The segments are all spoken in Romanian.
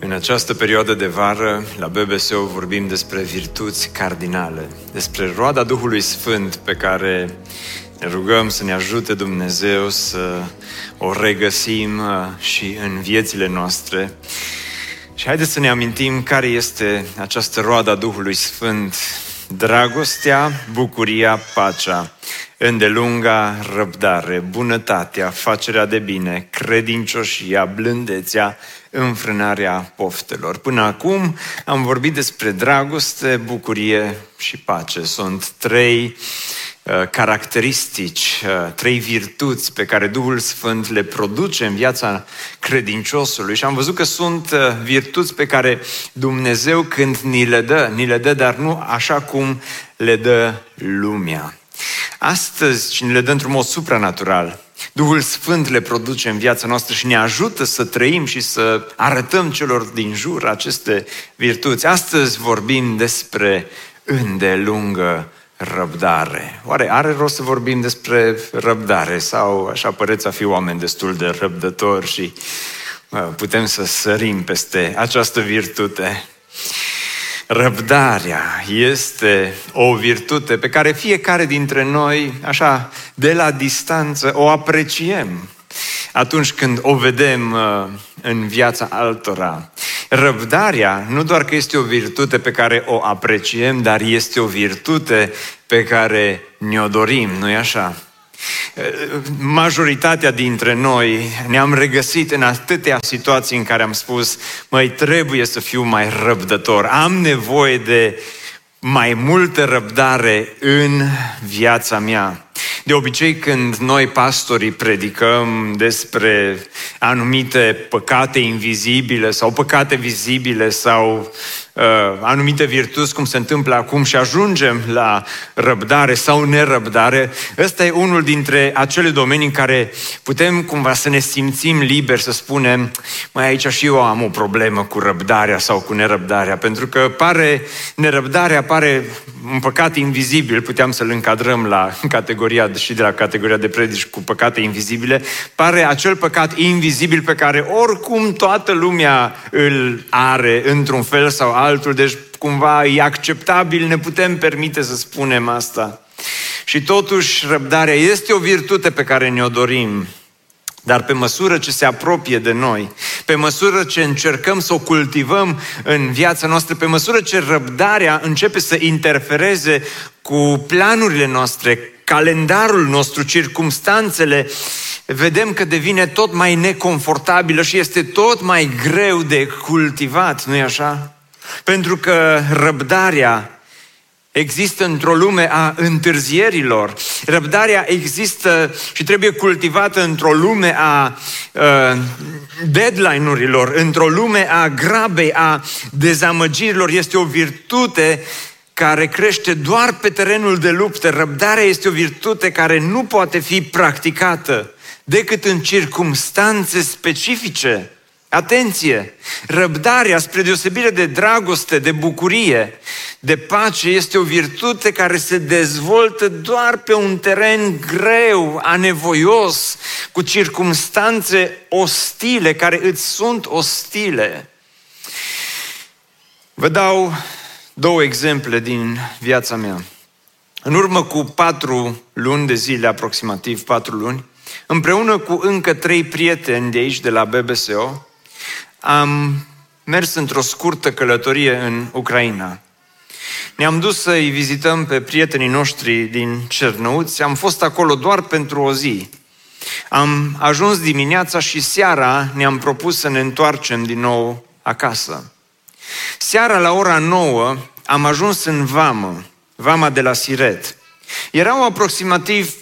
În această perioadă de vară, la BBSO vorbim despre virtuți cardinale, despre roada Duhului Sfânt pe care ne rugăm să ne ajute Dumnezeu să o regăsim uh, și în viețile noastre. Și haideți să ne amintim care este această roada Duhului Sfânt. Dragostea, bucuria, pacea, îndelunga răbdare, bunătatea, facerea de bine, credincioșia, blândețea, înfrânarea poftelor. Până acum am vorbit despre dragoste, bucurie și pace. Sunt trei uh, caracteristici, uh, trei virtuți pe care Duhul Sfânt le produce în viața credinciosului și am văzut că sunt uh, virtuți pe care Dumnezeu când ni le dă, ni le dă, dar nu așa cum le dă lumea. Astăzi, și ne le dă într-un mod supranatural, Duhul Sfânt le produce în viața noastră și ne ajută să trăim și să arătăm celor din jur aceste virtuți. Astăzi vorbim despre îndelungă răbdare. Oare are rost să vorbim despre răbdare sau așa păreți a fi oameni destul de răbdători și putem să sărim peste această virtute? Răbdarea este o virtute pe care fiecare dintre noi, așa, de la distanță, o apreciem atunci când o vedem uh, în viața altora. Răbdarea nu doar că este o virtute pe care o apreciem, dar este o virtute pe care ne-o dorim, nu-i așa? Majoritatea dintre noi ne-am regăsit în atâtea situații în care am spus, măi, trebuie să fiu mai răbdător, am nevoie de mai multă răbdare în viața mea. De obicei, când noi pastorii predicăm despre anumite păcate invizibile sau păcate vizibile sau uh, anumite virtuți, cum se întâmplă acum, și ajungem la răbdare sau nerăbdare, ăsta e unul dintre acele domenii în care putem cumva să ne simțim liberi, să spunem, mai aici și eu am o problemă cu răbdarea sau cu nerăbdarea, pentru că pare, nerăbdarea pare un păcat invizibil, puteam să-l încadrăm la categoria și de la categoria de predici cu păcate invizibile, pare acel păcat invizibil pe care oricum toată lumea îl are într-un fel sau altul, deci cumva e acceptabil, ne putem permite să spunem asta. Și totuși răbdarea este o virtute pe care ne-o dorim. Dar pe măsură ce se apropie de noi, pe măsură ce încercăm să o cultivăm în viața noastră, pe măsură ce răbdarea începe să interfereze cu planurile noastre, calendarul nostru, circumstanțele, vedem că devine tot mai neconfortabilă și este tot mai greu de cultivat, nu-i așa? Pentru că răbdarea există într-o lume a întârzierilor. Răbdarea există și trebuie cultivată într-o lume a uh, deadline-urilor, într-o lume a grabei, a dezamăgirilor. Este o virtute care crește doar pe terenul de luptă. Răbdarea este o virtute care nu poate fi practicată decât în circumstanțe specifice. Atenție! Răbdarea, spre deosebire de dragoste, de bucurie, de pace, este o virtute care se dezvoltă doar pe un teren greu, anevoios, cu circumstanțe ostile, care îți sunt ostile. Vă dau două exemple din viața mea. În urmă cu patru luni de zile, aproximativ patru luni, împreună cu încă trei prieteni de aici, de la BBSO, am mers într-o scurtă călătorie în Ucraina. Ne-am dus să-i vizităm pe prietenii noștri din Cernăuți, am fost acolo doar pentru o zi. Am ajuns dimineața și seara ne-am propus să ne întoarcem din nou acasă. Seara la ora 9 am ajuns în vamă, vama de la Siret. Erau aproximativ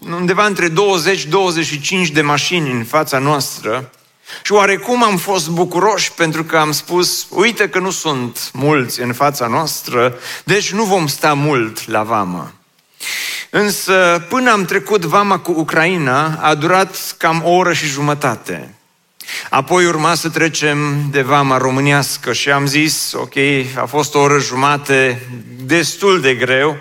undeva între 20-25 de mașini în fața noastră Și oarecum am fost bucuroși pentru că am spus, uite că nu sunt mulți în fața noastră, deci nu vom sta mult la vamă. Însă, până am trecut vama cu Ucraina, a durat cam o oră și jumătate. Apoi urma să trecem de vama românească și am zis, ok, a fost o oră jumate, destul de greu,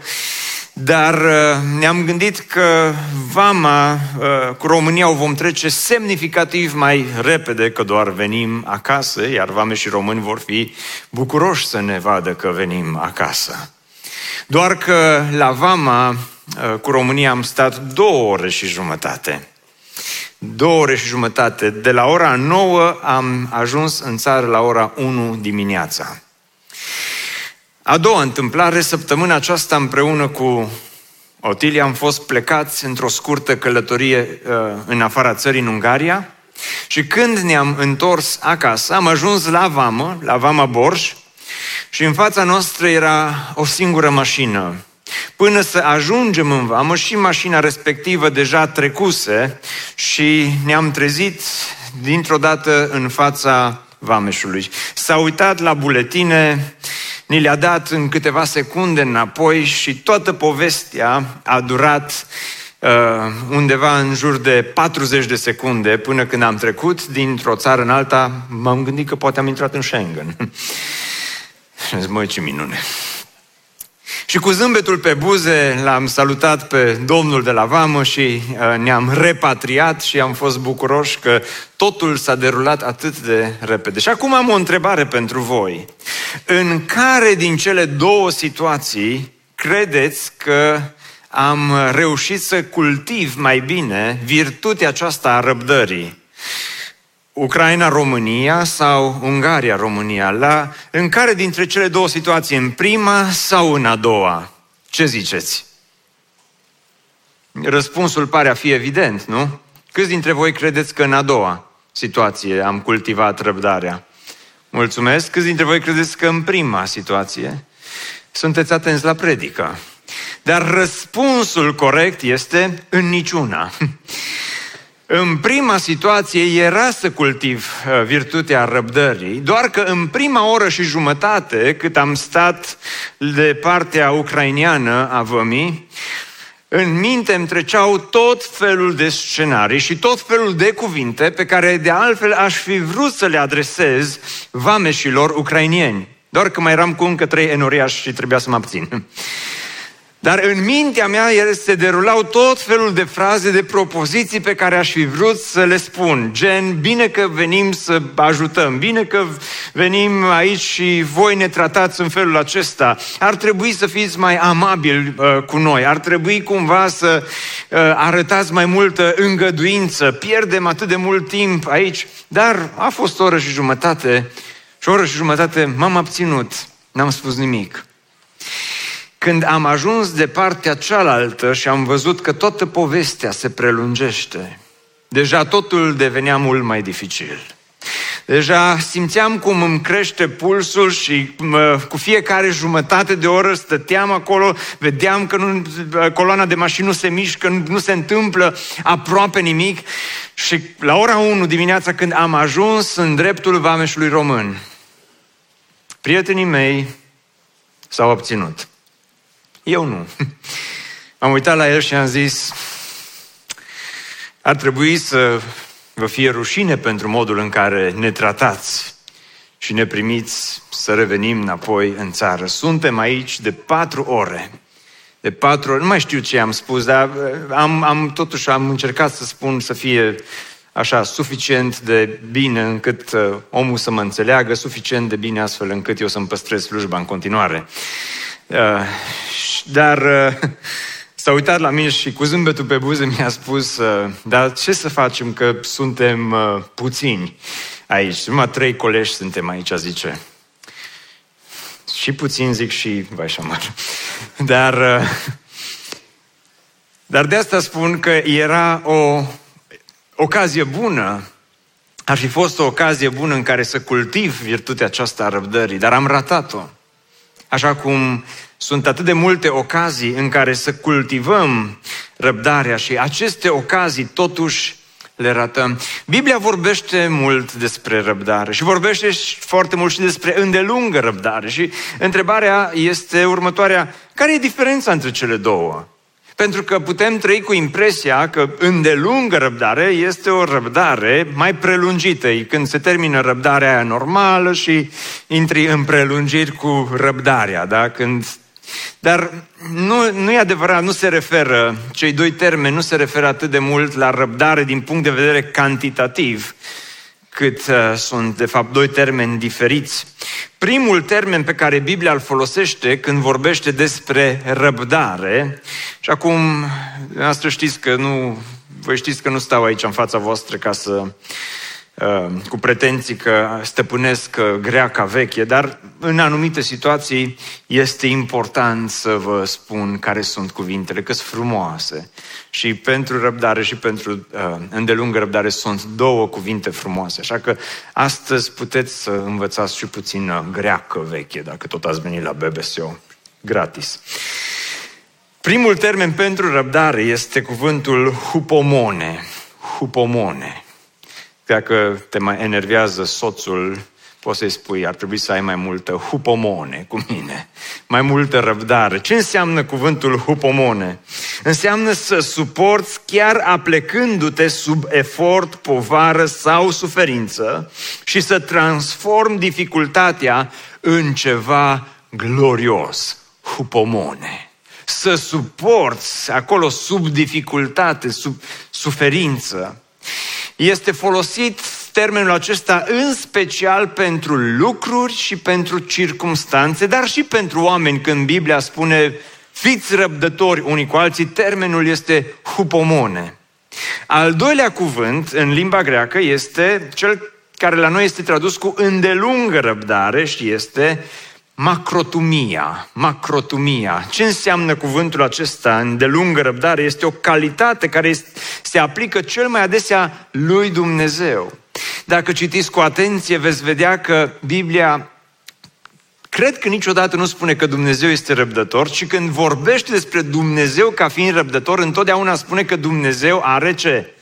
dar uh, ne-am gândit că vama uh, cu România o vom trece semnificativ mai repede, că doar venim acasă, iar vame și români vor fi bucuroși să ne vadă că venim acasă. Doar că la vama uh, cu România am stat două ore și jumătate. Două ore și jumătate. De la ora 9 am ajuns în țară la ora 1 dimineața. A doua întâmplare, săptămâna aceasta împreună cu Otilia am fost plecați într-o scurtă călătorie uh, în afara țării, în Ungaria, și când ne-am întors acasă, am ajuns la Vamă, la Vama Borș, și în fața noastră era o singură mașină. Până să ajungem în Vamă și mașina respectivă deja trecuse și ne-am trezit dintr-o dată în fața Vameșului. S-a uitat la buletine, ni le-a dat în câteva secunde înapoi și toată povestea a durat uh, undeva în jur de 40 de secunde până când am trecut dintr-o țară în alta, m-am gândit că poate am intrat în Schengen. și zic, măi, ce minune! Și cu zâmbetul pe buze l-am salutat pe domnul de la Vamă și uh, ne-am repatriat și am fost bucuroși că totul s-a derulat atât de repede. Și acum am o întrebare pentru voi. În care din cele două situații credeți că am reușit să cultiv mai bine virtutea aceasta a răbdării? Ucraina-România sau Ungaria-România? La, în care dintre cele două situații, în prima sau în a doua? Ce ziceți? Răspunsul pare a fi evident, nu? Câți dintre voi credeți că în a doua situație am cultivat răbdarea? Mulțumesc. Câți dintre voi credeți că în prima situație sunteți atenți la predică? Dar răspunsul corect este în niciuna. În prima situație era să cultiv uh, virtutea răbdării, doar că în prima oră și jumătate, cât am stat de partea ucraineană a vămii, în minte îmi treceau tot felul de scenarii și tot felul de cuvinte pe care de altfel aș fi vrut să le adresez vameșilor ucrainieni. Doar că mai eram cu încă trei enoriași și trebuia să mă abțin. Dar în mintea mea se derulau tot felul de fraze, de propoziții pe care aș fi vrut să le spun. Gen, bine că venim să ajutăm, bine că venim aici și voi ne tratați în felul acesta. Ar trebui să fiți mai amabili uh, cu noi, ar trebui cumva să uh, arătați mai multă îngăduință. Pierdem atât de mult timp aici, dar a fost o oră și jumătate și o oră și jumătate m-am abținut, n-am spus nimic. Când am ajuns de partea cealaltă și am văzut că toată povestea se prelungește, deja totul devenea mult mai dificil. Deja simțeam cum îmi crește pulsul și mă, cu fiecare jumătate de oră stăteam acolo, vedeam că nu, coloana de mașini nu se mișcă, nu, nu se întâmplă aproape nimic și la ora 1 dimineața când am ajuns în dreptul Vameșului Român, prietenii mei s-au obținut. Eu nu. Am uitat la el și am zis, ar trebui să vă fie rușine pentru modul în care ne tratați și ne primiți să revenim înapoi în țară. Suntem aici de patru ore. De patru ore, nu mai știu ce am spus, dar uh, am, am totuși am încercat să spun să fie așa suficient de bine încât uh, omul să mă înțeleagă, suficient de bine astfel încât eu să-mi păstrez slujba în continuare. Uh, dar uh, s-a uitat la mine și cu zâmbetul pe buze mi-a spus, uh, dar ce să facem că suntem uh, puțini aici? Numai trei colegi suntem aici, zice. Și puțin zic și Vaișamar. Dar, uh, dar de asta spun că era o ocazie bună ar fi fost o ocazie bună în care să cultiv virtutea aceasta a răbdării, dar am ratat-o. Așa cum sunt atât de multe ocazii în care să cultivăm răbdarea și aceste ocazii totuși le ratăm. Biblia vorbește mult despre răbdare și vorbește foarte mult și despre îndelungă răbdare. Și întrebarea este următoarea. Care e diferența între cele două? Pentru că putem trăi cu impresia că îndelungă răbdare este o răbdare mai prelungită. Când se termină răbdarea aia normală și intri în prelungiri cu răbdarea, da? Când dar nu, nu e adevărat, nu se referă, cei doi termeni nu se referă atât de mult la răbdare din punct de vedere cantitativ, cât uh, sunt, de fapt, doi termeni diferiți. Primul termen pe care Biblia îl folosește când vorbește despre răbdare, și acum, asta știți că nu, voi știți că nu stau aici în fața voastră ca să Uh, cu pretenții că stăpânesc uh, greaca veche, dar în anumite situații este important să vă spun care sunt cuvintele, că sunt frumoase. Și pentru răbdare și pentru uh, îndelungă răbdare sunt două cuvinte frumoase. Așa că astăzi puteți să învățați și puțin uh, greacă veche, dacă tot ați venit la BBSO, gratis. Primul termen pentru răbdare este cuvântul hupomone. Hupomone. Dacă te mai enervează soțul, poți să-i spui, ar trebui să ai mai multă hupomone cu mine, mai multă răbdare. Ce înseamnă cuvântul hupomone? Înseamnă să suporți chiar aplecându-te sub efort, povară sau suferință și să transformi dificultatea în ceva glorios. Hupomone. Să suporți acolo sub dificultate, sub suferință. Este folosit termenul acesta în special pentru lucruri și pentru circumstanțe, dar și pentru oameni când Biblia spune fiți răbdători unii cu alții, termenul este hupomone. Al doilea cuvânt în limba greacă este cel care la noi este tradus cu îndelungă răbdare și este Macrotumia, macrotumia. Ce înseamnă cuvântul acesta de lungă răbdare? Este o calitate care se aplică cel mai adesea lui Dumnezeu. Dacă citiți cu atenție, veți vedea că Biblia cred că niciodată nu spune că Dumnezeu este răbdător, ci când vorbește despre Dumnezeu ca fiind răbdător, întotdeauna spune că Dumnezeu are ce?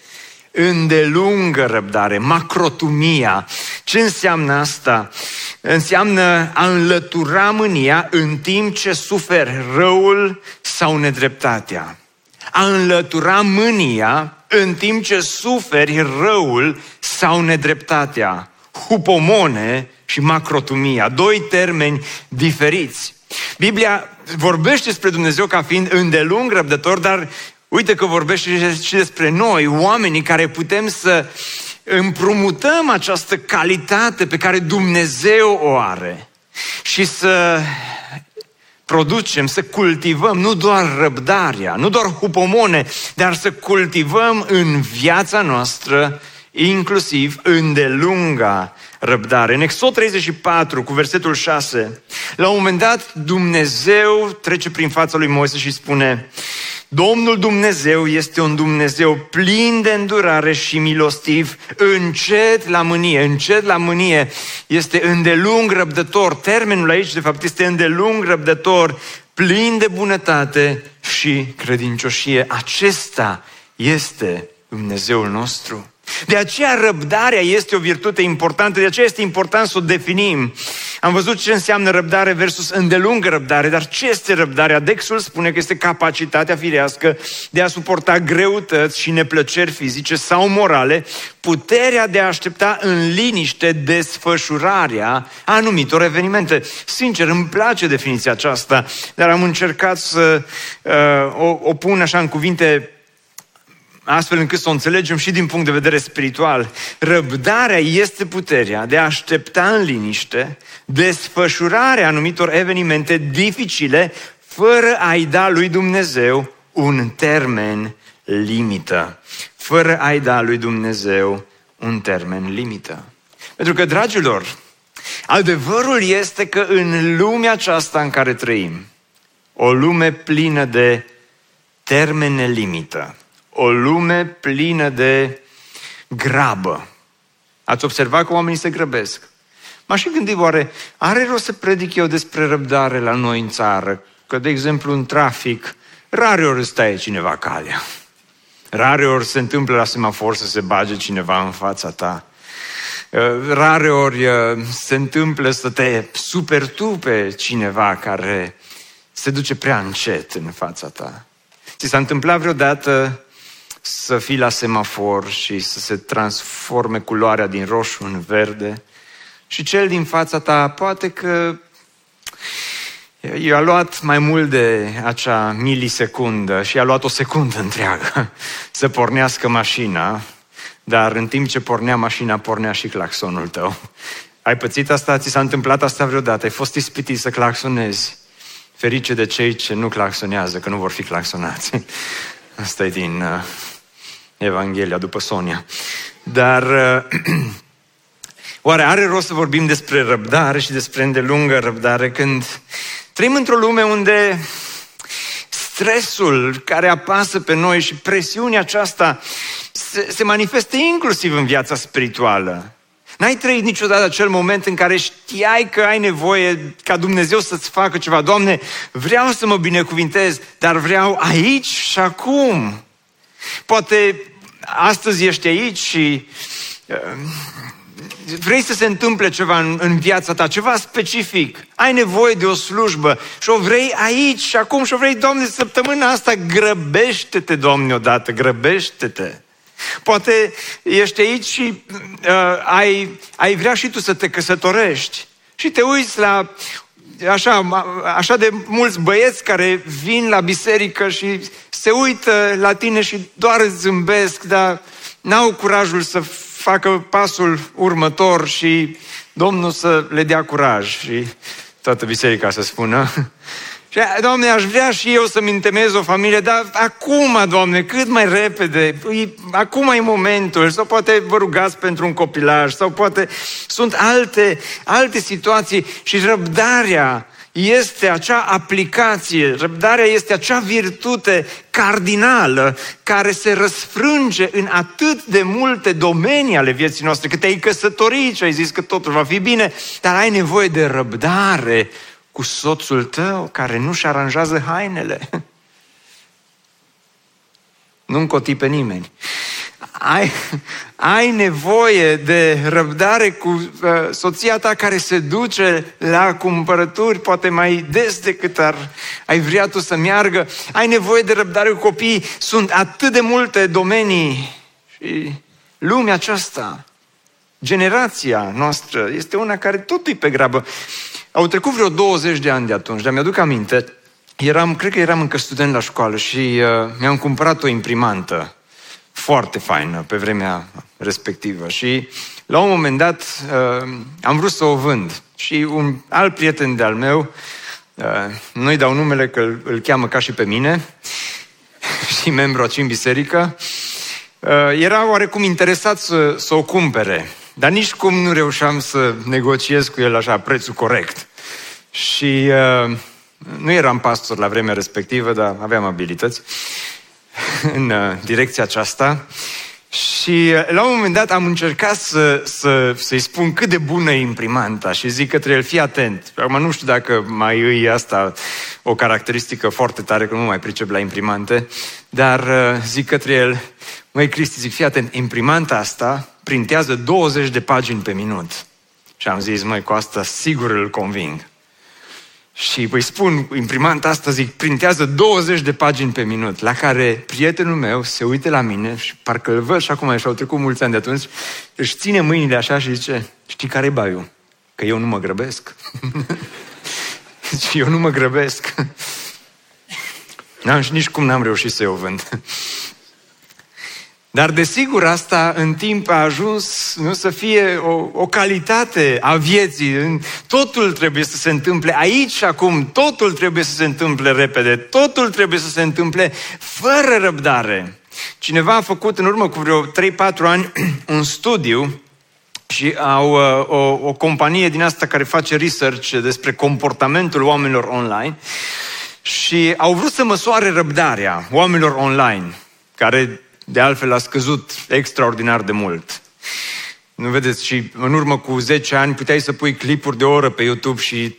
Îndelungă răbdare, macrotumia. Ce înseamnă asta? Înseamnă a înlătura mânia în timp ce suferi răul sau nedreptatea. A înlătura mânia în timp ce suferi răul sau nedreptatea. Hupomone și macrotumia, doi termeni diferiți. Biblia vorbește despre Dumnezeu ca fiind îndelung răbdător, dar uite că vorbește și despre noi, oamenii care putem să uh, împrumutăm această calitate pe care Dumnezeu o are și să producem, să cultivăm nu doar răbdarea, nu doar hupomone, dar să cultivăm în viața noastră inclusiv îndelunga răbdare. În Exod 34, cu versetul 6, la un moment dat Dumnezeu trece prin fața lui Moise și spune Domnul Dumnezeu este un Dumnezeu plin de îndurare și milostiv, încet la mânie, încet la mânie, este îndelung răbdător. Termenul aici, de fapt, este îndelung răbdător, plin de bunătate și credincioșie. Acesta este Dumnezeul nostru. De aceea răbdarea este o virtute importantă, de aceea este important să o definim. Am văzut ce înseamnă răbdare versus îndelungă răbdare, dar ce este răbdarea? Dexul spune că este capacitatea firească de a suporta greutăți și neplăceri fizice sau morale, puterea de a aștepta în liniște desfășurarea anumitor evenimente. Sincer, îmi place definiția aceasta, dar am încercat să uh, o, o pun așa în cuvinte astfel încât să o înțelegem și din punct de vedere spiritual. Răbdarea este puterea de a aștepta în liniște desfășurarea anumitor evenimente dificile fără a-i da lui Dumnezeu un termen limită. Fără a-i da lui Dumnezeu un termen limită. Pentru că, dragilor, adevărul este că în lumea aceasta în care trăim, o lume plină de termene limită, o lume plină de grabă. Ați observat că oamenii se grăbesc. M-aș și gândi, oare are rost să predic eu despre răbdare la noi în țară? Că, de exemplu, în trafic, rare ori stai cineva calea. Rare ori se întâmplă la semafor să se bage cineva în fața ta. Uh, rare ori uh, se întâmplă să te super tu pe cineva care se duce prea încet în fața ta. Ți s-a întâmplat vreodată să fii la semafor și să se transforme culoarea din roșu în verde și cel din fața ta poate că i-a luat mai mult de acea milisecundă și a luat o secundă întreagă să pornească mașina, dar în timp ce pornea mașina, pornea și claxonul tău. Ai pățit asta? Ți s-a întâmplat asta vreodată? Ai fost ispitit să claxonezi? Ferice de cei ce nu claxonează, că nu vor fi claxonați. Asta e din uh, Evanghelia după Sonia. Dar uh, oare are rost să vorbim despre răbdare și despre îndelungă răbdare când trăim într-o lume unde stresul care apasă pe noi și presiunea aceasta se, se manifestă inclusiv în viața spirituală. N-ai trăit niciodată acel moment în care știai că ai nevoie ca Dumnezeu să-ți facă ceva. Doamne, vreau să mă binecuvintez, dar vreau aici și acum. Poate astăzi ești aici și uh, vrei să se întâmple ceva în, în viața ta, ceva specific. Ai nevoie de o slujbă și o vrei aici și acum și o vrei, Doamne, săptămâna asta grăbește-te, Doamne, odată, grăbește-te. Poate ești aici și uh, ai, ai vrea și tu să te căsătorești și te uiți la așa, așa de mulți băieți care vin la biserică și se uită la tine și doar îți zâmbesc, dar n-au curajul să facă pasul următor și Domnul să le dea curaj și toată biserica să spună. Și, Doamne, aș vrea și eu să-mi întemeiez o familie, dar acum, Doamne, cât mai repede, acum e momentul, sau poate vă rugați pentru un copilaj, sau poate sunt alte, alte situații și răbdarea este acea aplicație, răbdarea este acea virtute cardinală care se răsfrânge în atât de multe domenii ale vieții noastre, că te-ai căsătorit și ai zis că totul va fi bine, dar ai nevoie de răbdare cu soțul tău care nu-și aranjează hainele. Nu încoti pe nimeni. Ai, ai nevoie de răbdare cu uh, soția ta care se duce la cumpărături, poate mai des decât ar, ai vrea tu să meargă. Ai nevoie de răbdare cu copiii. Sunt atât de multe domenii și lumea aceasta, generația noastră, este una care totul e pe grabă. Au trecut vreo 20 de ani de atunci, dar mi-aduc aminte, eram, cred că eram încă student la școală și uh, mi-am cumpărat o imprimantă foarte faină pe vremea respectivă și la un moment dat uh, am vrut să o vând și un alt prieten de-al meu, uh, nu-i dau numele că îl, îl cheamă ca și pe mine și membru aici în biserică, uh, era oarecum interesat să, să o cumpere. Dar nici cum nu reușeam să negociez cu el așa prețul corect. Și uh, nu eram pastor la vremea respectivă, dar aveam abilități în uh, direcția aceasta. Și uh, la un moment dat am încercat să, să, să-i spun cât de bună e imprimanta și zic către el, fii atent. Acum nu știu dacă mai e asta o caracteristică foarte tare, că nu mai pricep la imprimante, dar uh, zic către el, măi Cristi, zic, fii atent, imprimanta asta printează 20 de pagini pe minut. Și am zis, măi, cu asta sigur îl conving. Și îi spun, imprimanta asta, zic, printează 20 de pagini pe minut, la care prietenul meu se uită la mine și parcă îl văd și acum și au trecut mulți ani de atunci, își ține mâinile așa și zice, știi care e baiul? Că eu nu mă grăbesc. și eu nu mă grăbesc. N-am, și nici cum n-am reușit să o vând. Dar desigur asta în timp a ajuns nu să fie o, o calitate a vieții. Totul trebuie să se întâmple aici și acum, totul trebuie să se întâmple repede, totul trebuie să se întâmple fără răbdare. Cineva a făcut în urmă cu vreo 3-4 ani un studiu și au uh, o, o companie din asta care face research despre comportamentul oamenilor online și au vrut să măsoare răbdarea oamenilor online, care de altfel a scăzut extraordinar de mult. Nu vedeți, și în urmă cu 10 ani puteai să pui clipuri de o oră pe YouTube și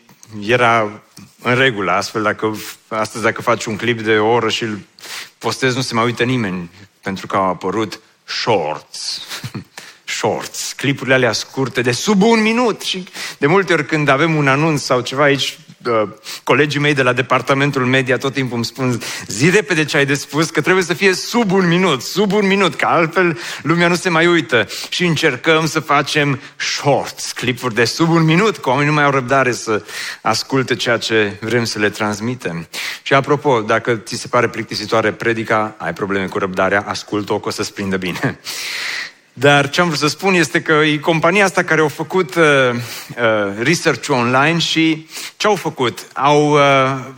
era în regulă, astfel dacă astăzi dacă faci un clip de o oră și îl postezi, nu se mai uită nimeni, pentru că au apărut shorts. shorts, clipurile alea scurte de sub un minut și de multe ori când avem un anunț sau ceva aici Uh, colegii mei de la departamentul media tot timpul îmi spun zi repede ce ai de spus, că trebuie să fie sub un minut, sub un minut, că altfel lumea nu se mai uită. Și încercăm să facem shorts, clipuri de sub un minut, că oamenii nu mai au răbdare să asculte ceea ce vrem să le transmitem. Și apropo, dacă ți se pare plictisitoare predica, ai probleme cu răbdarea, ascult-o, că o să-ți prindă bine. Dar ce am vrut să spun este că e compania asta care au făcut uh, uh, research online și ce au făcut? Au uh,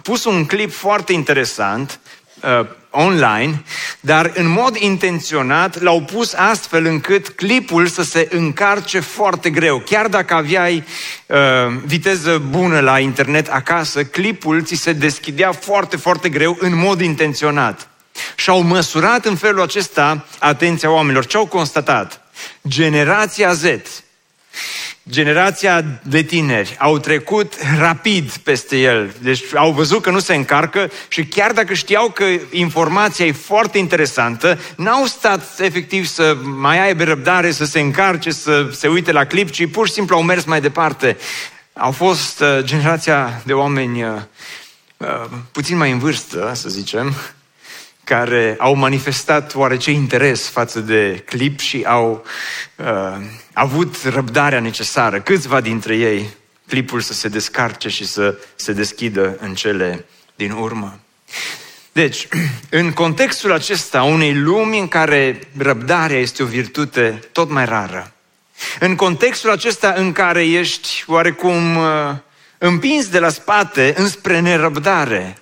pus un clip foarte interesant uh, online, dar în mod intenționat l-au pus astfel încât clipul să se încarce foarte greu. Chiar dacă aveai uh, viteză bună la internet acasă, clipul ți se deschidea foarte, foarte greu în mod intenționat. Și au măsurat în felul acesta atenția oamenilor. Ce au constatat? Generația Z, generația de tineri au trecut rapid peste el. Deci au văzut că nu se încarcă și chiar dacă știau că informația e foarte interesantă, n-au stat efectiv să mai aibă răbdare, să se încarce, să se uite la clip, ci pur și simplu au mers mai departe. Au fost uh, generația de oameni uh, uh, puțin mai în vârstă, să zicem, care au manifestat oarece interes față de clip și au uh, avut răbdarea necesară. Câțiva dintre ei, clipul să se descarce și să se deschidă în cele din urmă. Deci, în contextul acesta unei lumi în care răbdarea este o virtute tot mai rară, în contextul acesta în care ești oarecum uh, împins de la spate înspre nerăbdare,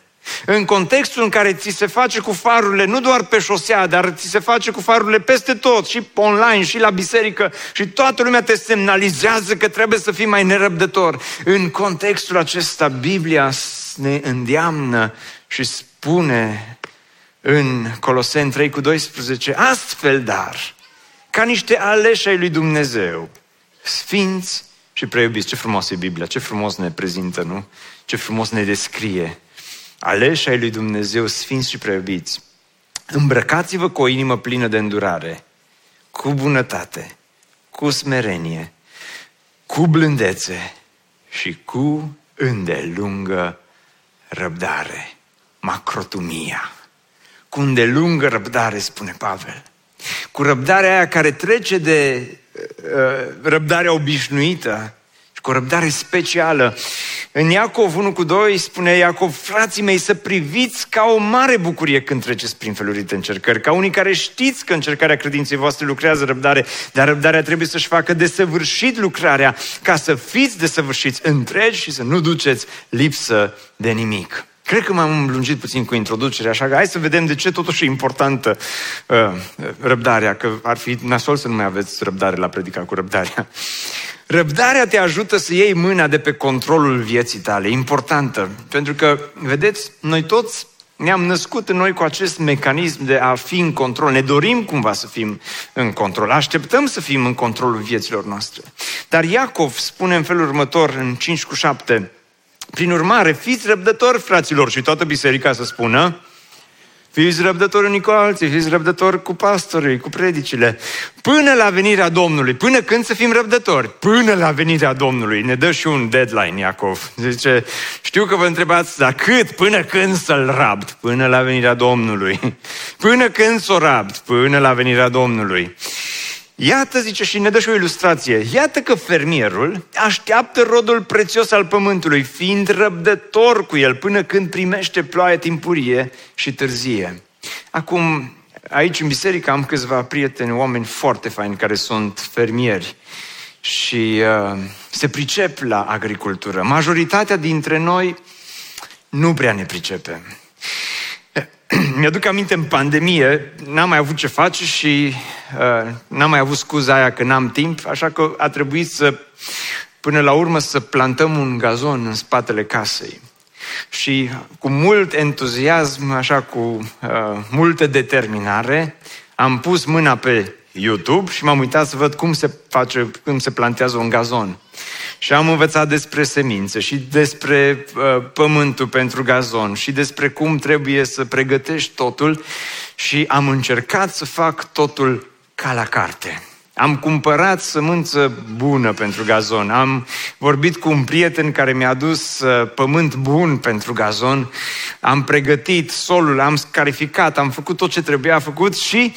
în contextul în care ți se face cu farurile, nu doar pe șosea, dar ți se face cu farurile peste tot, și online, și la biserică, și toată lumea te semnalizează că trebuie să fii mai nerăbdător. În contextul acesta, Biblia ne îndeamnă și spune în Coloseni 3 cu 12, astfel dar, ca niște aleși ai lui Dumnezeu, sfinți și preiubiți. Ce frumos e Biblia, ce frumos ne prezintă, nu? Ce frumos ne descrie aleși ai lui Dumnezeu, sfinți și preobiți, îmbrăcați-vă cu o inimă plină de îndurare, cu bunătate, cu smerenie, cu blândețe și cu îndelungă răbdare. Macrotumia. Cu îndelungă răbdare, spune Pavel. Cu răbdarea aia care trece de uh, răbdarea obișnuită și cu o răbdare specială. În Iacov 1 cu 2 spune Iacov, frații mei, să priviți ca o mare bucurie când treceți prin felurite încercări, ca unii care știți că încercarea credinței voastre lucrează răbdare, dar răbdarea trebuie să-și facă desăvârșit lucrarea, ca să fiți desăvârșiți întregi și să nu duceți lipsă de nimic. Cred că m-am lungit puțin cu introducerea, așa că hai să vedem de ce totuși e importantă uh, răbdarea, că ar fi nasol să nu mai aveți răbdare la predica cu răbdarea. Răbdarea te ajută să iei mâna de pe controlul vieții tale, importantă, pentru că, vedeți, noi toți ne-am născut în noi cu acest mecanism de a fi în control. Ne dorim cumva să fim în control. Așteptăm să fim în controlul vieților noastre. Dar Iacov spune în felul următor, în 5 cu 7, prin urmare, fiți răbdători, fraților, și toată biserica să spună, Fiți răbdători unii cu alții, fiți răbdători cu pastorii, cu predicile. Până la venirea Domnului. Până când să fim răbdători? Până la venirea Domnului. Ne dă și un deadline, Iacov. Zice, știu că vă întrebați, dar cât? Până când să-l rabd? Până la venirea Domnului. Până când să o rabd? Până la venirea Domnului. Iată, zice, și ne dă și o ilustrație. Iată că fermierul așteaptă rodul prețios al pământului, fiind răbdător cu el până când primește ploaia timpurie și târzie. Acum, aici în biserică am câțiva prieteni, oameni foarte faini care sunt fermieri și uh, se pricep la agricultură. Majoritatea dintre noi nu prea ne pricepem. Mi-aduc aminte în pandemie, n-am mai avut ce face și uh, n-am mai avut scuza aia că n-am timp, așa că a trebuit să, până la urmă, să plantăm un gazon în spatele casei. Și cu mult entuziasm, așa cu uh, multă determinare, am pus mâna pe YouTube și m-am uitat să văd cum se face, cum se plantează un gazon. Și am învățat despre semințe și despre uh, pământul pentru gazon și despre cum trebuie să pregătești totul și am încercat să fac totul ca la carte. Am cumpărat sămânță bună pentru gazon. Am vorbit cu un prieten care mi-a adus uh, pământ bun pentru gazon. Am pregătit solul, am scarificat, am făcut tot ce trebuia făcut și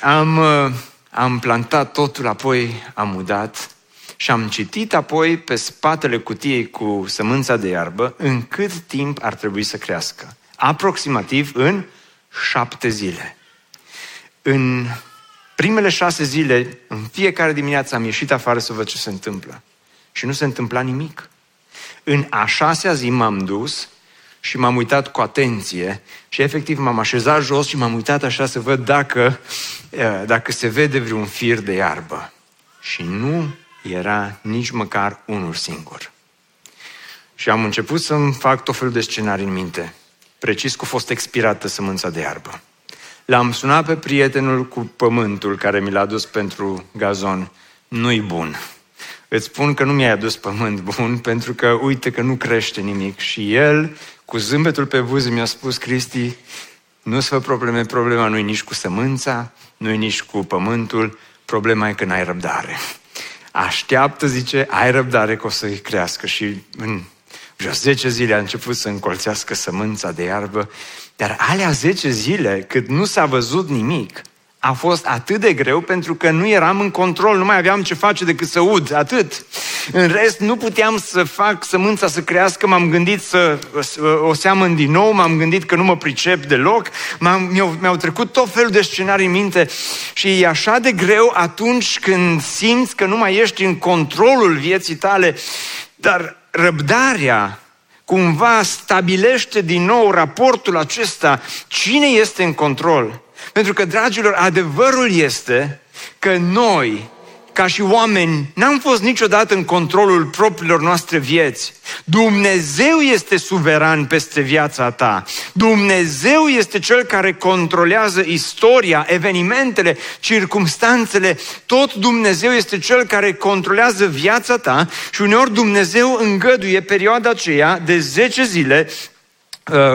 am, uh, am plantat totul, apoi am udat și am citit apoi pe spatele cutiei cu sămânța de iarbă în cât timp ar trebui să crească. Aproximativ în șapte zile. În primele șase zile, în fiecare dimineață am ieșit afară să văd ce se întâmplă. Și nu se întâmpla nimic. În a șasea zi m-am dus și m-am uitat cu atenție și efectiv m-am așezat jos și m-am uitat așa să văd dacă, eh, dacă se vede vreun fir de iarbă. Și nu era nici măcar unul singur. Și am început să-mi fac tot felul de scenarii în minte. Precis că a fost expirată sămânța de iarbă. L-am sunat pe prietenul cu pământul care mi l-a adus pentru gazon. Nu-i bun. Îți spun că nu mi-ai adus pământ bun pentru că uite că nu crește nimic. Și el, cu zâmbetul pe buze, mi-a spus, Cristi, nu-ți fă probleme, problema nu e nici cu sămânța, nu e nici cu pământul, problema e că n-ai răbdare. Așteaptă, zice, ai răbdare că o să-i crească și în vreo 10 zile a început să încolțească sămânța de iarbă dar alea 10 zile, cât nu s-a văzut nimic, a fost atât de greu pentru că nu eram în control, nu mai aveam ce face decât să ud, atât. În rest, nu puteam să fac sămânța să crească, m-am gândit să o seamăn din nou, m-am gândit că nu mă pricep deloc, mi-au, mi-au trecut tot felul de scenarii în minte și e așa de greu atunci când simți că nu mai ești în controlul vieții tale, dar răbdarea cumva stabilește din nou raportul acesta, cine este în control. Pentru că, dragilor, adevărul este că noi, ca și oameni, n-am fost niciodată în controlul propriilor noastre vieți. Dumnezeu este suveran peste viața ta. Dumnezeu este cel care controlează istoria, evenimentele, circumstanțele. Tot Dumnezeu este cel care controlează viața ta și uneori Dumnezeu îngăduie perioada aceea de 10 zile Uh,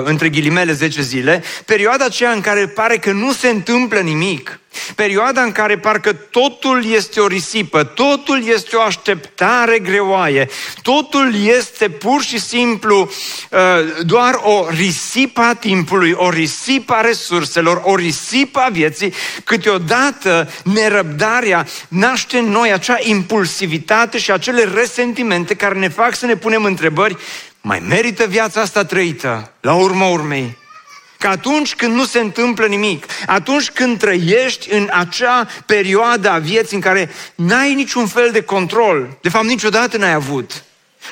între ghilimele 10 zile, perioada aceea în care pare că nu se întâmplă nimic, perioada în care parcă totul este o risipă, totul este o așteptare greoaie, totul este pur și simplu uh, doar o risipă a timpului, o risipă a resurselor, o risipă a vieții, câteodată nerăbdarea naște în noi acea impulsivitate și acele resentimente care ne fac să ne punem întrebări mai merită viața asta trăită, la urma urmei? Că atunci când nu se întâmplă nimic, atunci când trăiești în acea perioadă a vieții în care n-ai niciun fel de control, de fapt niciodată n-ai avut,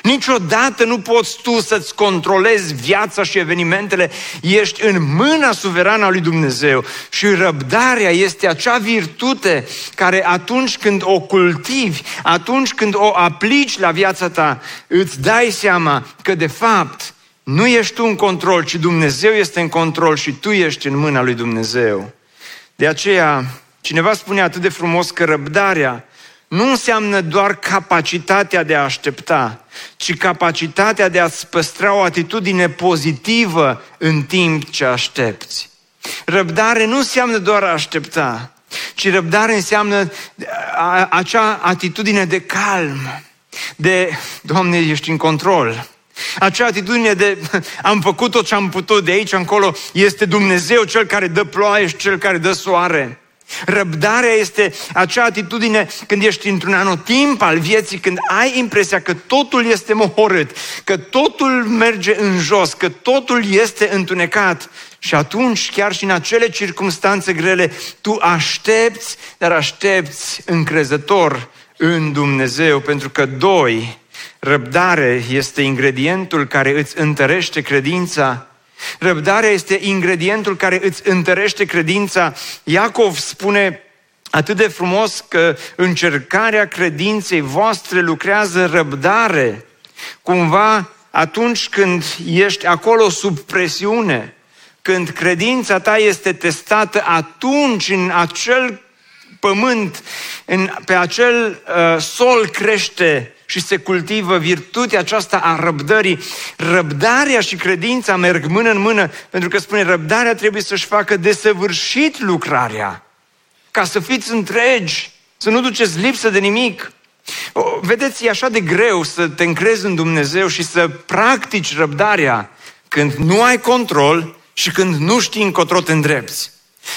Niciodată nu poți tu să-ți controlezi viața și evenimentele, ești în mâna suverană a lui Dumnezeu. Și răbdarea este acea virtute care atunci când o cultivi, atunci când o aplici la viața ta, îți dai seama că de fapt nu ești tu în control, ci Dumnezeu este în control și tu ești în mâna lui Dumnezeu. De aceea, cineva spune atât de frumos că răbdarea nu înseamnă doar capacitatea de a aștepta, ci capacitatea de a-ți păstra o atitudine pozitivă în timp ce aștepți. Răbdare nu înseamnă doar a aștepta, ci răbdare înseamnă acea atitudine de calm, de, Doamne, ești în control. Acea atitudine de am făcut tot ce am putut de aici încolo, este Dumnezeu cel care dă ploaie și cel care dă soare. Răbdarea este acea atitudine când ești într-un anotimp al vieții, când ai impresia că totul este mohorât, că totul merge în jos, că totul este întunecat. Și atunci, chiar și în acele circunstanțe grele, tu aștepți, dar aștepți încrezător în Dumnezeu, pentru că, doi, răbdare este ingredientul care îți întărește credința Răbdarea este ingredientul care îți întărește credința. Iacov spune atât de frumos că încercarea credinței voastre lucrează răbdare. Cumva atunci când ești acolo sub presiune, când credința ta este testată, atunci în acel pământ, în, pe acel uh, sol crește și se cultivă virtutea aceasta a răbdării. Răbdarea și credința merg mână în mână, pentru că spune răbdarea trebuie să-și facă desăvârșit lucrarea, ca să fiți întregi, să nu duceți lipsă de nimic. O, vedeți, e așa de greu să te încrezi în Dumnezeu și să practici răbdarea când nu ai control și când nu știi încotro te îndrepți.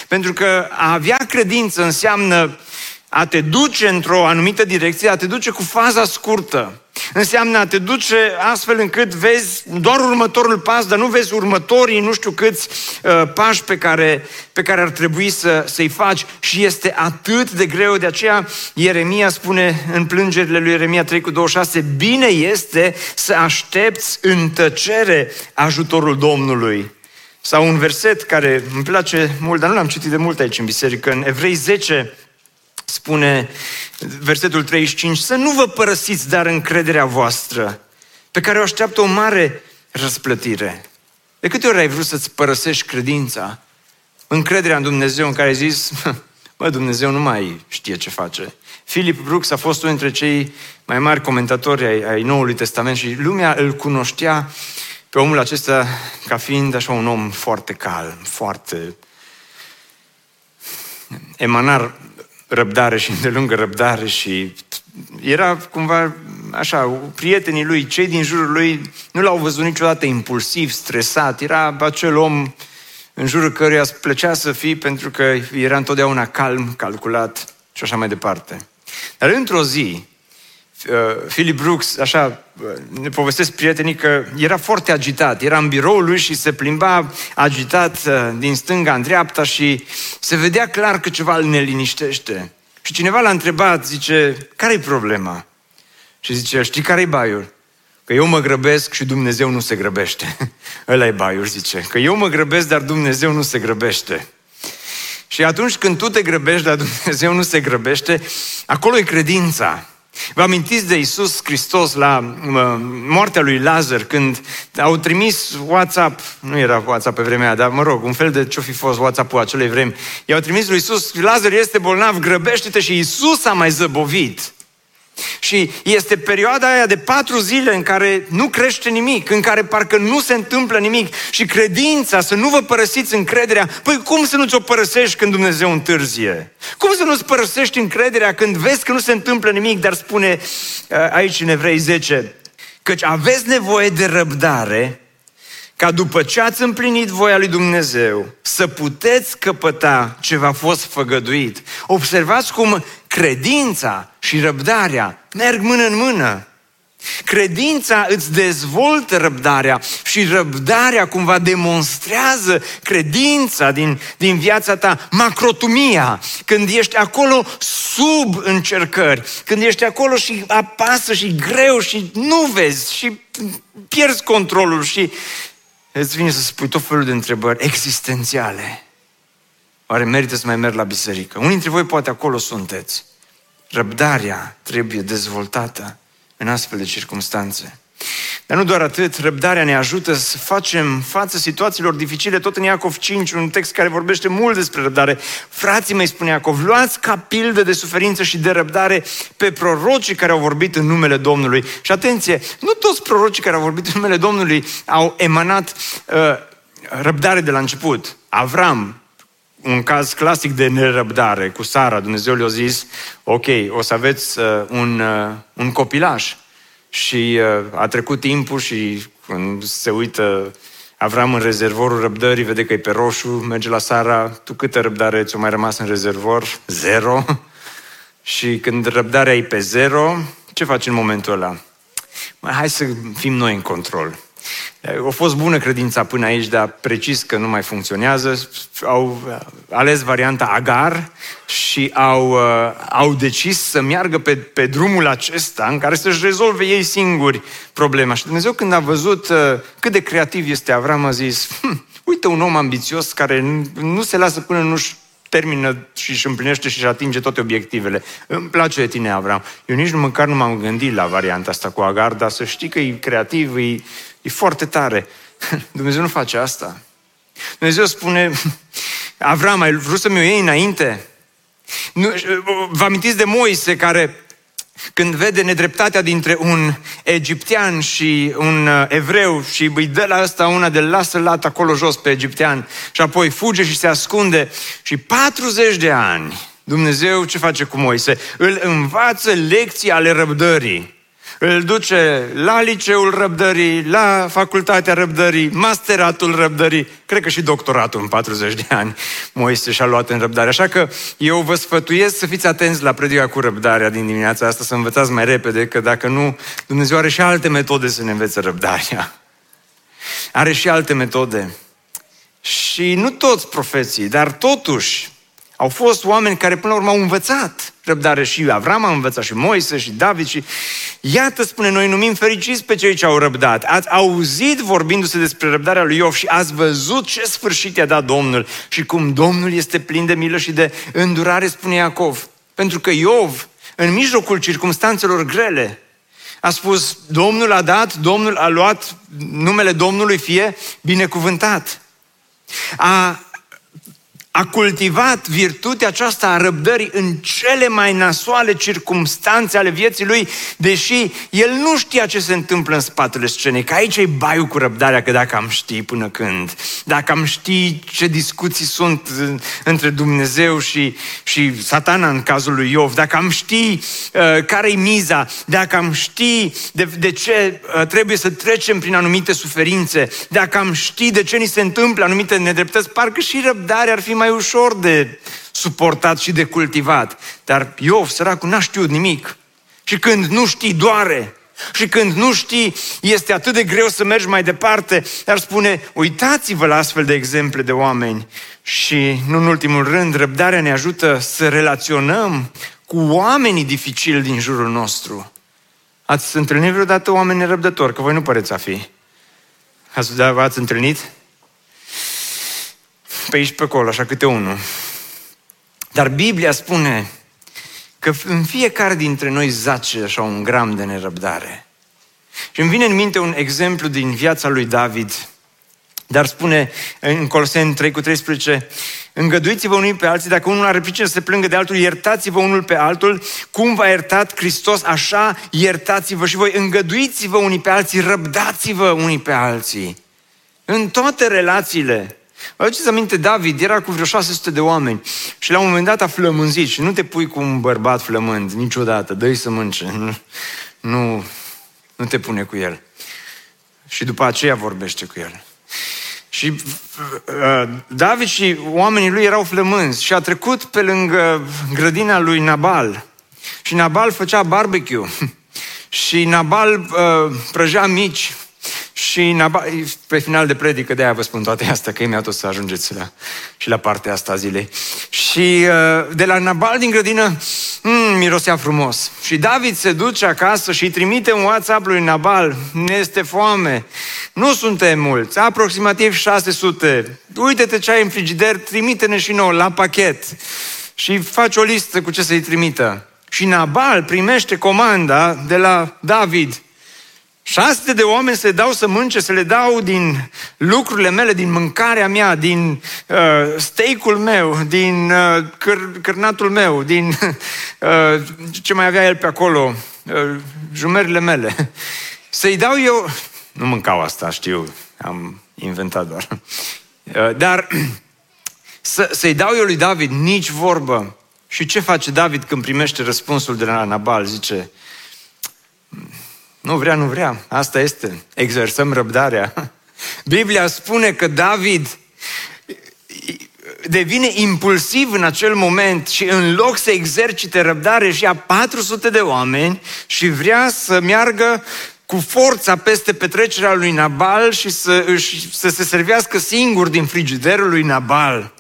Pentru că a avea credință înseamnă a te duce într-o anumită direcție, a te duce cu faza scurtă. Înseamnă a te duce astfel încât vezi doar următorul pas, dar nu vezi următorii nu știu câți uh, pași pe care, pe care ar trebui să, să-i faci. Și este atât de greu, de aceea Ieremia spune în plângerile lui Ieremia 3 cu 26, bine este să aștepți în tăcere ajutorul Domnului. Sau un verset care îmi place mult, dar nu l-am citit de mult aici în biserică, în Evrei 10, spune versetul 35, să nu vă părăsiți dar încrederea voastră, pe care o așteaptă o mare răsplătire. De câte ori ai vrut să-ți părăsești credința, încrederea în Dumnezeu în care ai zis, mă, Dumnezeu nu mai știe ce face. Philip Brooks a fost unul dintre cei mai mari comentatori ai, ai Noului Testament și lumea îl cunoștea pe omul acesta ca fiind așa un om foarte calm, foarte emanar răbdare și îndelungă răbdare și era cumva așa, prietenii lui, cei din jurul lui nu l-au văzut niciodată impulsiv, stresat, era acel om în jurul căruia îți plăcea să fii pentru că era întotdeauna calm, calculat și așa mai departe. Dar într-o zi, uh, Philip Brooks, așa, uh, ne povestesc prietenii că era foarte agitat. Era în biroul lui și se plimba agitat uh, din stânga în dreapta și se vedea clar că ceva îl neliniștește. Și cineva l-a întrebat, zice, care-i problema? Și zice, știi care-i baiul? Că eu mă grăbesc și Dumnezeu nu se grăbește. Ăla e baiul, zice. Că eu mă grăbesc, dar Dumnezeu nu se grăbește. Și atunci când tu te grăbești, dar Dumnezeu nu se grăbește, acolo e credința. Vă amintiți de Isus Hristos la moartea lui Lazar, când au trimis WhatsApp, nu era WhatsApp pe vremea aia, dar mă rog, un fel de ce fi fost WhatsApp-ul acelei vremi, i-au trimis lui Isus, Lazar este bolnav, grăbește-te și Isus a mai zăbovit. Și este perioada aia de patru zile în care nu crește nimic, în care parcă nu se întâmplă nimic și credința, să nu vă părăsiți încrederea. Păi cum să nu ți-o părăsești când Dumnezeu întârzie? Cum să nu-ți părăsești încrederea când vezi că nu se întâmplă nimic, dar spune uh, aici în Evrei 10, căci aveți nevoie de răbdare ca după ce ați împlinit voia lui Dumnezeu, să puteți căpăta ce v-a fost făgăduit. Observați cum credința și răbdarea merg mână în mână. Credința îți dezvoltă răbdarea și răbdarea cumva demonstrează credința din, din viața ta, macrotumia, când ești acolo sub încercări, când ești acolo și apasă și greu și nu vezi și pierzi controlul și îți vine să spui tot felul de întrebări existențiale. Oare merită să mai merg la biserică? Unii dintre voi poate acolo sunteți. Răbdarea trebuie dezvoltată în astfel de circunstanțe. Dar nu doar atât, răbdarea ne ajută să facem față situațiilor dificile. Tot în Iacov 5, un text care vorbește mult despre răbdare. Frații mei, spune Iacov, luați ca pildă de suferință și de răbdare pe prorocii care au vorbit în numele Domnului. Și atenție, nu toți prorocii care au vorbit în numele Domnului au emanat uh, răbdare de la început. Avram, un caz clasic de nerăbdare cu Sara. Dumnezeu le-a zis, ok, o să aveți uh, un, uh, un copilaș. Și uh, a trecut timpul și când se uită Avram în rezervorul răbdării, vede că e pe roșu, merge la Sara, tu câtă răbdare ți-o mai rămas în rezervor? Zero. Și când răbdarea e pe zero, ce faci în momentul ăla? Mai hai să fim noi în control. A fost bună credința până aici, dar precis că nu mai funcționează. Au ales varianta Agar și au, uh, au decis să meargă pe, pe drumul acesta în care să-și rezolve ei singuri problema. Și Dumnezeu când a văzut uh, cât de creativ este Avram, a zis, hm, uite un om ambițios care nu, nu se lasă până nu-și termină și își împlinește și își atinge toate obiectivele. Îmi place de tine, Avram. Eu nici nu măcar nu m-am gândit la varianta asta cu Agar, dar să știi că e creativ, e, e foarte tare. Dumnezeu nu face asta. Dumnezeu spune, Avram, ai vrut să-mi o iei înainte? Nu, vă amintiți de Moise care când vede nedreptatea dintre un egiptean și un uh, evreu și îi dă la ăsta una de lasă lat acolo jos pe egiptean și apoi fuge și se ascunde și 40 de ani Dumnezeu ce face cu Moise? Îl învață lecții ale răbdării îl duce la liceul răbdării, la facultatea răbdării, masteratul răbdării, cred că și doctoratul în 40 de ani Moise și-a luat în răbdare. Așa că eu vă sfătuiesc să fiți atenți la predica cu răbdarea din dimineața asta, să învățați mai repede, că dacă nu, Dumnezeu are și alte metode să ne învețe răbdarea. Are și alte metode. Și nu toți profeții, dar totuși au fost oameni care până la urmă au învățat răbdare și Avram a învățat și Moise și David și iată spune, noi numim fericiți pe cei ce au răbdat. Ați auzit vorbindu-se despre răbdarea lui Iov și ați văzut ce sfârșit i-a dat Domnul și cum Domnul este plin de milă și de îndurare, spune Iacov. Pentru că Iov, în mijlocul circumstanțelor grele, a spus, Domnul a dat, Domnul a luat, numele Domnului fie binecuvântat. A a cultivat virtutea aceasta a răbdării în cele mai nasoale circumstanțe ale vieții lui, deși el nu știa ce se întâmplă în spatele scenei. Că aici e baiul cu răbdarea, că dacă am ști până când, dacă am ști ce discuții sunt între Dumnezeu și, și satana în cazul lui Iov, dacă am ști uh, care-i miza, dacă am ști de, de ce uh, trebuie să trecem prin anumite suferințe, dacă am ști de ce ni se întâmplă anumite nedreptăți, parcă și răbdarea ar fi mai mai ușor de suportat și de cultivat. Dar Iov, săracul, n-a știut nimic. Și când nu știi, doare. Și când nu știi, este atât de greu să mergi mai departe, dar spune, uitați-vă la astfel de exemple de oameni. Și, nu în ultimul rând, răbdarea ne ajută să relaționăm cu oamenii dificili din jurul nostru. Ați întâlnit vreodată oameni nerăbdători? Că voi nu păreți a fi. Ați, da, v-ați întâlnit? Pe aici pe acolo, așa câte unul. Dar Biblia spune că în fiecare dintre noi zace așa un gram de nerăbdare. Și îmi vine în minte un exemplu din viața lui David, dar spune în Coloseni 3 cu 13, îngăduiți-vă unii pe alții, dacă unul are pricină să se plângă de altul, iertați-vă unul pe altul, cum v-a iertat Hristos, așa iertați-vă și voi, îngăduiți-vă unii pe alții, răbdați-vă unii pe alții. În toate relațiile, Vă aduceți aminte, David era cu vreo 600 de oameni și la un moment dat a flămânzit și nu te pui cu un bărbat flămând niciodată, dă să mânce, nu, nu, nu te pune cu el. Și după aceea vorbește cu el. Și uh, David și oamenii lui erau flămânzi și a trecut pe lângă grădina lui Nabal. Și Nabal făcea barbecue. și Nabal uh, prăjea mici și Nabal, pe final de predică, de aia vă spun toate astea, că imediat o să ajungeți la, și la partea asta a zilei. Și uh, de la Nabal din grădină, mm, mirosea frumos. Și David se duce acasă și îi trimite un WhatsApp lui Nabal, ne este foame, nu suntem mulți, aproximativ 600. Uite-te ce ai în frigider, trimite-ne și nouă la pachet. Și faci o listă cu ce să-i trimită. Și Nabal primește comanda de la David Șase de oameni se dau să mânce, să le dau din lucrurile mele, din mâncarea mea, din uh, steak-ul meu, din uh, câr- cârnatul meu, din uh, ce mai avea el pe acolo, uh, jumerile mele. Să-i dau eu... Nu mâncau asta, știu, am inventat doar. Uh, dar să, să-i dau eu lui David nici vorbă. Și ce face David când primește răspunsul de la Nabal? Zice, nu vrea, nu vrea. Asta este. Exersăm răbdarea. Biblia spune că David devine impulsiv în acel moment și în loc să exercite răbdare și a 400 de oameni și vrea să meargă cu forța peste petrecerea lui Nabal și să, își, să se servească singur din frigiderul lui Nabal.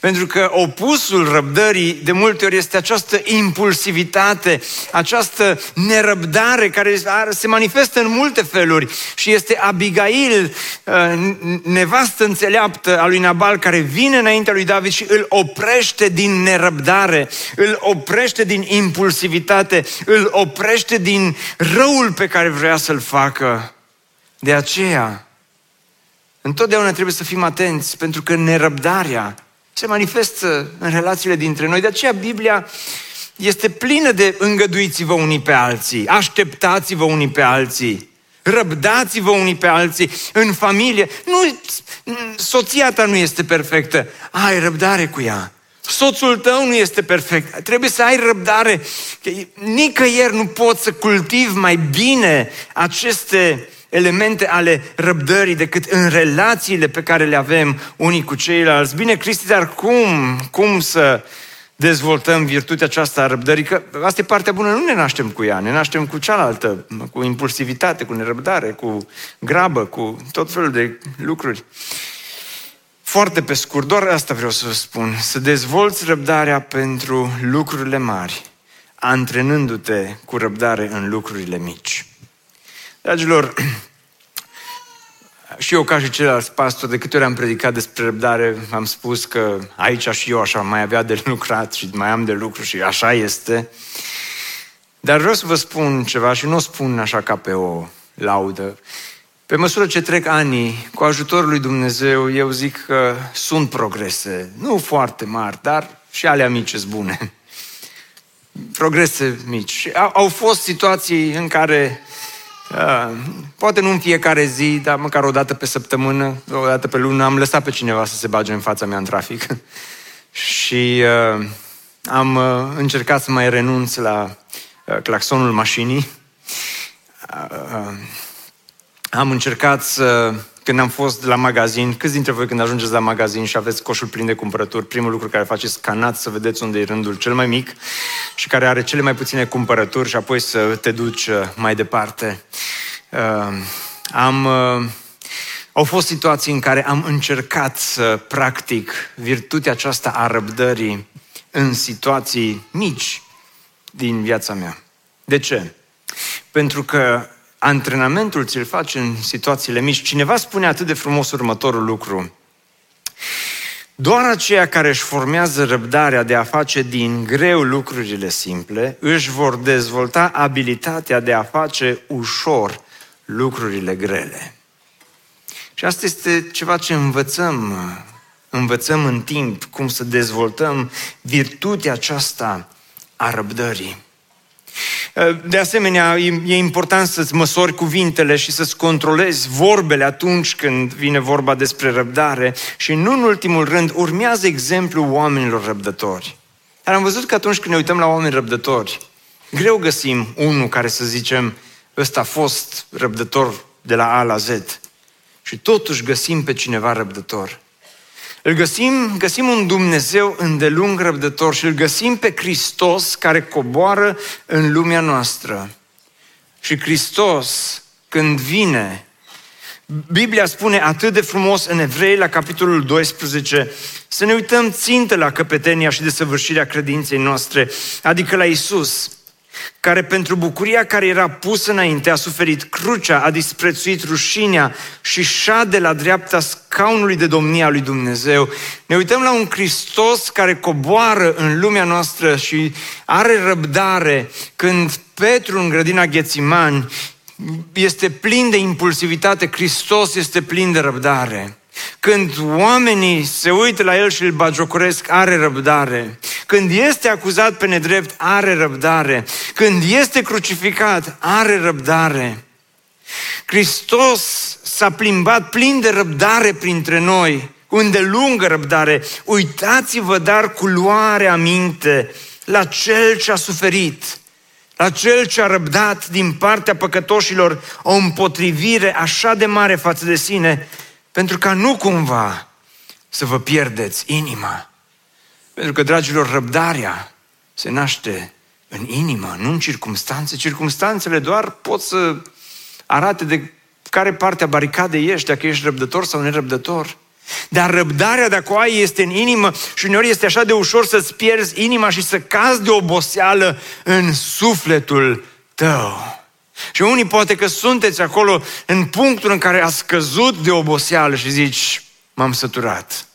Pentru că opusul răbdării de multe ori este această impulsivitate, această nerăbdare care se manifestă în multe feluri și este Abigail, uh, nevastă înțeleaptă a lui Nabal, care vine înaintea lui David și îl oprește din nerăbdare, îl oprește din impulsivitate, îl oprește din răul pe care vrea să-l facă. De aceea, întotdeauna trebuie să fim atenți, pentru că nerăbdarea Se manifestă în relațiile dintre noi. De aceea Biblia este plină de îngăduiți-vă unii pe alții, așteptați-vă unii pe alții, răbdați-vă unii pe alții, în familie. Nu, soția ta nu este perfectă, ai răbdare cu ea. Soțul tău nu este perfect. Trebuie să ai răbdare. Nicăieri nu poți să cultivi mai bine aceste elemente ale răbdării decât în relațiile pe care le avem unii cu ceilalți. Bine, Cristi, dar cum? Cum să dezvoltăm virtutea aceasta a răbdării? Că asta e partea bună, nu ne naștem cu ea, ne naștem cu cealaltă, cu impulsivitate, cu nerăbdare, cu grabă, cu tot felul de lucruri. Foarte pe scurt, doar asta vreau să vă spun. Să dezvolți răbdarea pentru lucrurile mari, antrenându-te cu răbdare în lucrurile mici. Dragilor, și eu ca și ceilalți pastori, de câte ori am predicat despre răbdare, am spus că aici și eu așa mai avea de lucrat și mai am de lucru și așa este. Dar vreau să vă spun ceva și nu o spun așa ca pe o laudă. Pe măsură ce trec ani, cu ajutorul lui Dumnezeu, eu zic că sunt progrese, nu foarte mari, dar și alea mici sunt bune. Progrese mici. Au, au fost situații în care, uh, poate nu în fiecare zi, dar măcar o dată pe săptămână, o dată pe lună, am lăsat pe cineva să se bage în fața mea în trafic. și uh, am uh, încercat să mai renunț la uh, claxonul mașinii. Uh, am încercat să, când am fost la magazin, câți dintre voi când ajungeți la magazin și aveți coșul plin de cumpărături, primul lucru care faceți, scanați să vedeți unde e rândul cel mai mic și care are cele mai puține cumpărături și apoi să te duci uh, mai departe. Uh, am, uh, au fost situații în care am încercat să practic virtutea aceasta a răbdării în situații mici din viața mea. De ce? Pentru că antrenamentul ți-l faci în situațiile mici. Cineva spune atât de frumos următorul lucru. Doar aceia care își formează răbdarea de a face din greu lucrurile simple, își vor dezvolta abilitatea de a face ușor lucrurile grele. Și asta este ceva ce învățăm, învățăm în timp, cum să dezvoltăm virtutea aceasta a răbdării. De asemenea, e important să-ți măsori cuvintele și să-ți controlezi vorbele atunci când vine vorba despre răbdare și nu în ultimul rând urmează exemplul oamenilor răbdători. Dar am văzut că atunci când ne uităm la oameni răbdători, greu găsim unul care să zicem ăsta a fost răbdător de la A la Z. Și totuși găsim pe cineva răbdător. Îl găsim, găsim un Dumnezeu îndelung răbdător și îl găsim pe Hristos care coboară în lumea noastră. Și Hristos, când vine, Biblia spune atât de frumos în Evrei, la capitolul 12, să ne uităm țintă la căpetenia și desăvârșirea credinței noastre, adică la Isus care pentru bucuria care era pusă înainte a suferit crucea, a disprețuit rușinea și șade la dreapta scaunului de domnia a lui Dumnezeu. Ne uităm la un Hristos care coboară în lumea noastră și are răbdare când Petru în grădina Ghețimani este plin de impulsivitate, Hristos este plin de răbdare. Când oamenii se uită la el și îl bagiocoresc, are răbdare. Când este acuzat pe nedrept, are răbdare. Când este crucificat, are răbdare. Hristos s-a plimbat plin de răbdare printre noi, cu îndelungă răbdare. Uitați-vă dar cu luare aminte la Cel ce a suferit, la Cel ce a răbdat din partea păcătoșilor o împotrivire așa de mare față de sine, pentru ca nu cumva să vă pierdeți inima. Pentru că, dragilor, răbdarea se naște în inimă, nu în circumstanțe. Circumstanțele doar pot să arate de care parte a baricadei ești, dacă ești răbdător sau nerăbdător. Dar răbdarea, dacă o ai, este în inimă și uneori este așa de ușor să-ți pierzi inima și să cazi de oboseală în sufletul tău. Și unii poate că sunteți acolo în punctul în care a scăzut de oboseală și zici, m-am săturat.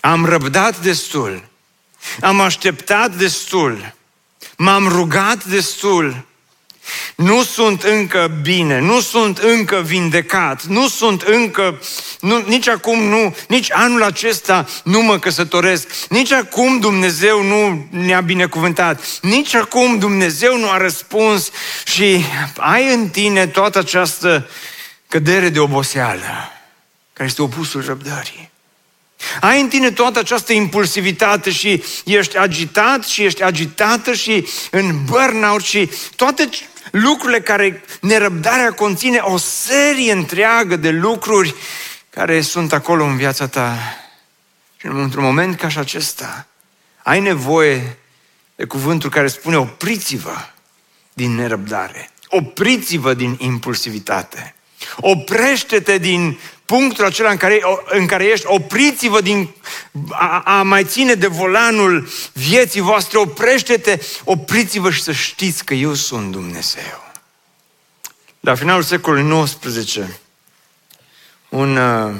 Am răbdat destul. Am așteptat destul. M-am rugat destul. Nu sunt încă bine, nu sunt încă vindecat, nu sunt încă, nu, nici acum nu, nici anul acesta nu mă căsătoresc, nici acum Dumnezeu nu ne-a binecuvântat, nici acum Dumnezeu nu a răspuns și ai în tine toată această cădere de oboseală, care este opusul răbdării. Ai în tine toată această impulsivitate și ești agitat și ești agitată și în burnout și toate lucrurile care nerăbdarea conține o serie întreagă de lucruri care sunt acolo în viața ta. Și într-un moment ca și acesta, ai nevoie de cuvântul care spune opriți-vă din nerăbdare, opriți-vă din impulsivitate, oprește-te din punctul acela în care, în care ești, opriți-vă din a, a mai ține de volanul vieții voastre, oprește-te, opriți-vă și să știți că eu sunt Dumnezeu. La finalul secolului XIX, un uh,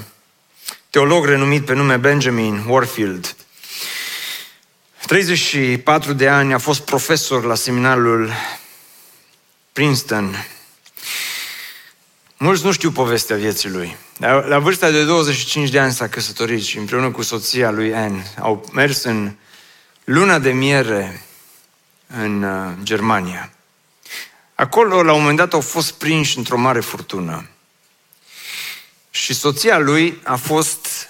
teolog renumit pe nume Benjamin Warfield, 34 de ani, a fost profesor la seminarul Princeton. Mulți nu știu povestea vieții lui. La, la vârsta de 25 de ani s-a căsătorit și împreună cu soția lui Anne au mers în luna de miere în uh, Germania. Acolo, la un moment dat, au fost prinși într-o mare furtună. Și soția lui a fost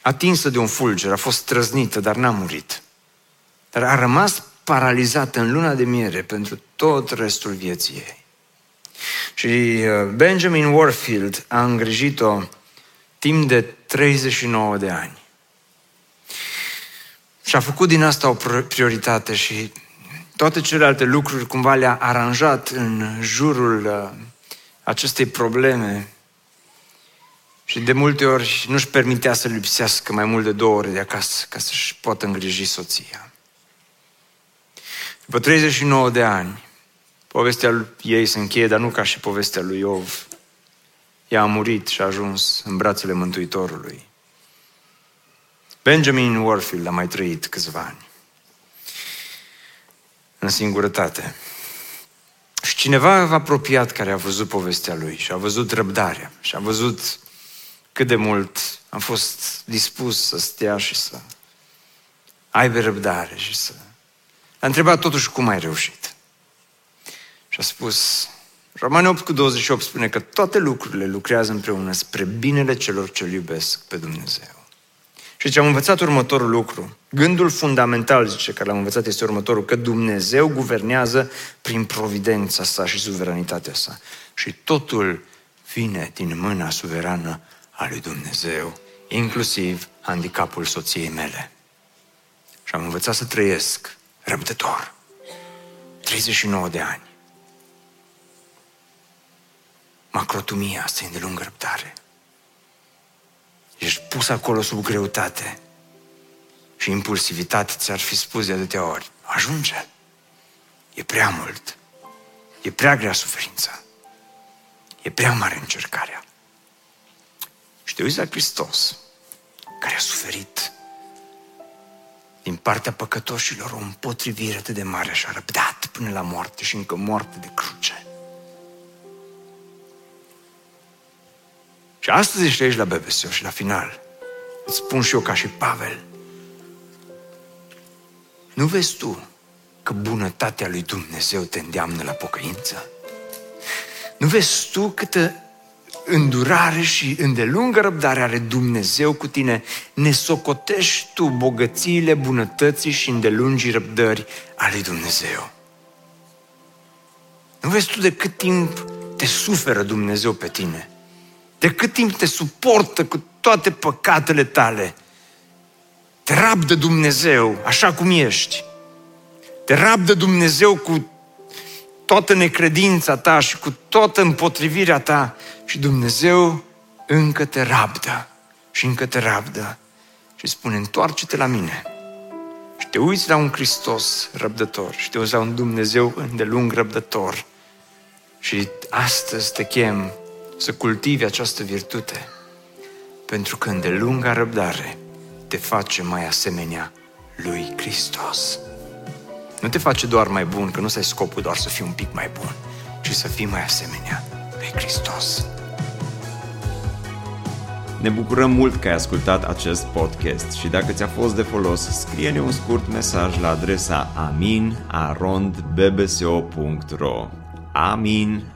atinsă de un fulger, a fost trăznită, dar n-a murit. Dar a rămas paralizată în luna de miere pentru tot restul vieții ei. Și uh, Benjamin Warfield a îngrijit-o timp de 39 de ani. Și a făcut din asta o prioritate și toate celelalte lucruri cumva le-a aranjat în jurul uh, acestei probleme și de multe ori nu-și permitea să lipsească mai mult de două ore de acasă ca să-și poată îngriji soția. După 39 de ani, povestea ei se încheie, dar nu ca și povestea lui Iov. Ea a murit și a ajuns în brațele Mântuitorului. Benjamin Warfield a mai trăit câțiva ani în singurătate. Și cineva apropiat care a văzut povestea lui și a văzut răbdarea și a văzut cât de mult am fost dispus să stea și să aibă răbdare și să... A întrebat totuși cum ai reușit. Și a spus, Romani 8 cu 28 spune că toate lucrurile lucrează împreună spre binele celor ce iubesc pe Dumnezeu. Și ce am învățat următorul lucru. Gândul fundamental, zice, care l-am învățat este următorul, că Dumnezeu guvernează prin providența sa și suveranitatea sa. Și totul vine din mâna suverană a lui Dumnezeu, inclusiv handicapul soției mele. Și am învățat să trăiesc răbdător. 39 de ani. Macrotumia asta e de lungă răbdare. Ești pus acolo sub greutate și impulsivitate ți-ar fi spus de atâtea ori. Ajunge. E prea mult. E prea grea suferința. E prea mare încercarea. Și te uiți la Hristos, care a suferit din partea păcătoșilor o împotrivire atât de mare și a răbdat până la moarte și încă moarte de cruce. Și astăzi ești aici la BBSO și la final îți spun și eu ca și Pavel, nu vezi tu că bunătatea lui Dumnezeu te îndeamnă la pocăință? Nu vezi tu câtă îndurare și îndelungă răbdare are Dumnezeu cu tine? Ne socotești tu bogățiile, bunătății și îndelungii răbdări ale Dumnezeu. Nu vezi tu de cât timp te suferă Dumnezeu pe tine? De cât timp te suportă cu toate păcatele tale? Te rabdă Dumnezeu așa cum ești. Te rabdă Dumnezeu cu toată necredința ta și cu toată împotrivirea ta și Dumnezeu încă te rabdă și încă te rabdă și spune, întoarce-te la mine. Și te uiți la un Hristos răbdător și te uiți la un Dumnezeu îndelung răbdător. Și astăzi te chem să cultivi această virtute, pentru că îndelunga răbdare te face mai asemenea lui Hristos. nu te face doar mai bun, că nu ai scopul doar să fii un pic mai bun, ci să fii mai asemenea lui Hristos. Ne bucurăm mult că ai ascultat acest podcast și dacă ți-a fost de folos, scrie-ne un scurt mesaj la adresa aminarondbbso.ro aminarondbbso.ro